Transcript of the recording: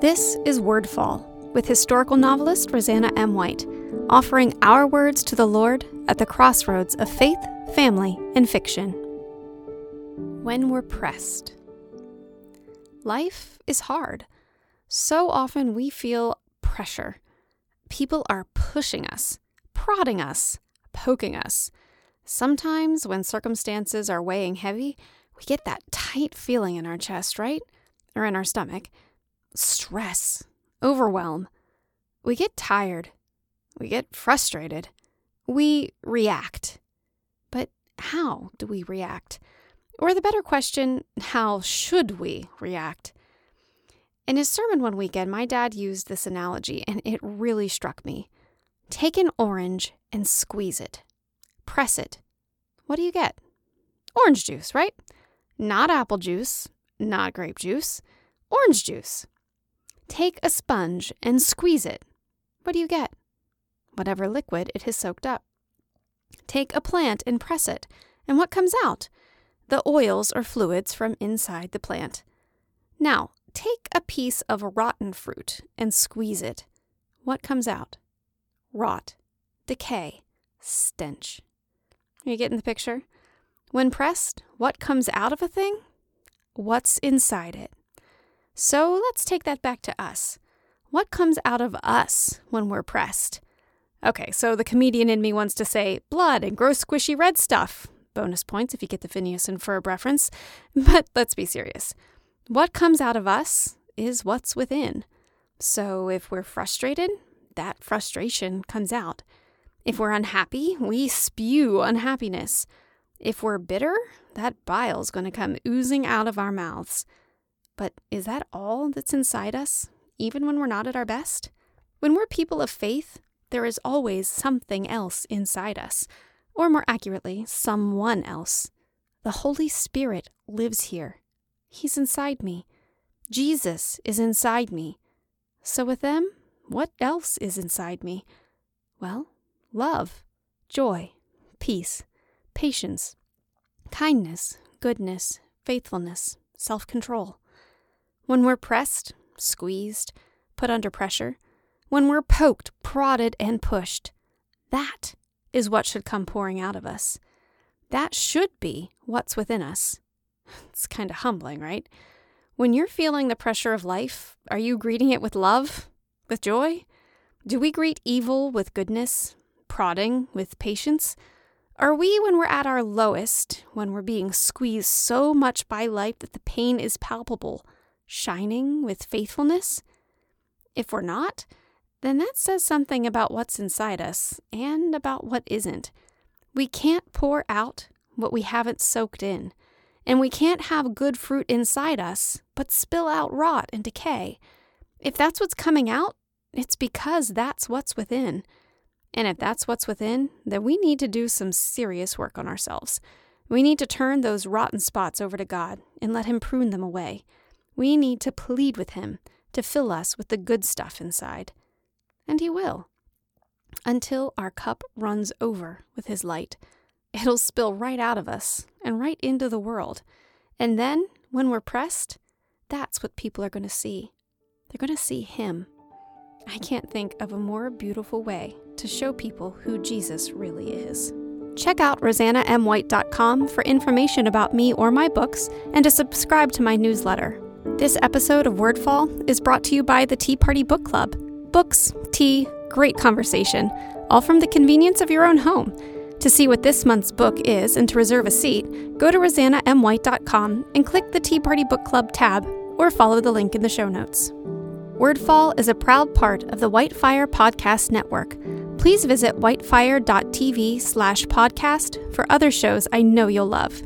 This is Wordfall with historical novelist Roseanna M. White, offering our words to the Lord at the crossroads of faith, family, and fiction. When we're pressed. Life is hard. So often we feel pressure. People are pushing us, prodding us, poking us. Sometimes, when circumstances are weighing heavy, we get that tight feeling in our chest, right? Or in our stomach. Stress, overwhelm. We get tired. We get frustrated. We react. But how do we react? Or the better question, how should we react? In his sermon one weekend, my dad used this analogy, and it really struck me. Take an orange and squeeze it. Press it. What do you get? Orange juice, right? Not apple juice, not grape juice, orange juice. Take a sponge and squeeze it. What do you get? Whatever liquid it has soaked up. Take a plant and press it, and what comes out? The oils or fluids from inside the plant. Now, take a piece of rotten fruit and squeeze it. What comes out? Rot, decay, stench. Are you getting the picture? When pressed, what comes out of a thing? What's inside it. So let's take that back to us. What comes out of us when we're pressed? Okay, so the comedian in me wants to say blood and gross squishy red stuff. Bonus points if you get the Phineas and Ferb reference. But let's be serious. What comes out of us is what's within. So if we're frustrated, that frustration comes out. If we're unhappy, we spew unhappiness. If we're bitter, that bile's going to come oozing out of our mouths. But is that all that's inside us, even when we're not at our best? When we're people of faith, there is always something else inside us, or more accurately, someone else. The Holy Spirit lives here. He's inside me. Jesus is inside me. So, with them, what else is inside me? Well, love, joy, peace, patience, kindness, goodness, faithfulness, self control. When we're pressed, squeezed, put under pressure, when we're poked, prodded, and pushed, that is what should come pouring out of us. That should be what's within us. It's kind of humbling, right? When you're feeling the pressure of life, are you greeting it with love? With joy? Do we greet evil with goodness? Prodding with patience? Are we, when we're at our lowest, when we're being squeezed so much by life that the pain is palpable, shining with faithfulness? If we're not, then that says something about what's inside us and about what isn't. We can't pour out what we haven't soaked in, and we can't have good fruit inside us but spill out rot and decay. If that's what's coming out, it's because that's what's within. And if that's what's within, then we need to do some serious work on ourselves. We need to turn those rotten spots over to God and let Him prune them away. We need to plead with Him to fill us with the good stuff inside. And He will. Until our cup runs over with His light. It'll spill right out of us and right into the world. And then, when we're pressed, that's what people are going to see. They're going to see Him. I can't think of a more beautiful way to show people who Jesus really is. Check out roseannamwhite.com for information about me or my books and to subscribe to my newsletter. This episode of Wordfall is brought to you by the Tea Party Book Club. Books, tea, great conversation, all from the convenience of your own home. To see what this month's book is and to reserve a seat, go to roseannamwhite.com and click the Tea Party Book Club tab or follow the link in the show notes. Wordfall is a proud part of the Whitefire Podcast Network. Please visit whitefire.tv slash podcast for other shows I know you'll love.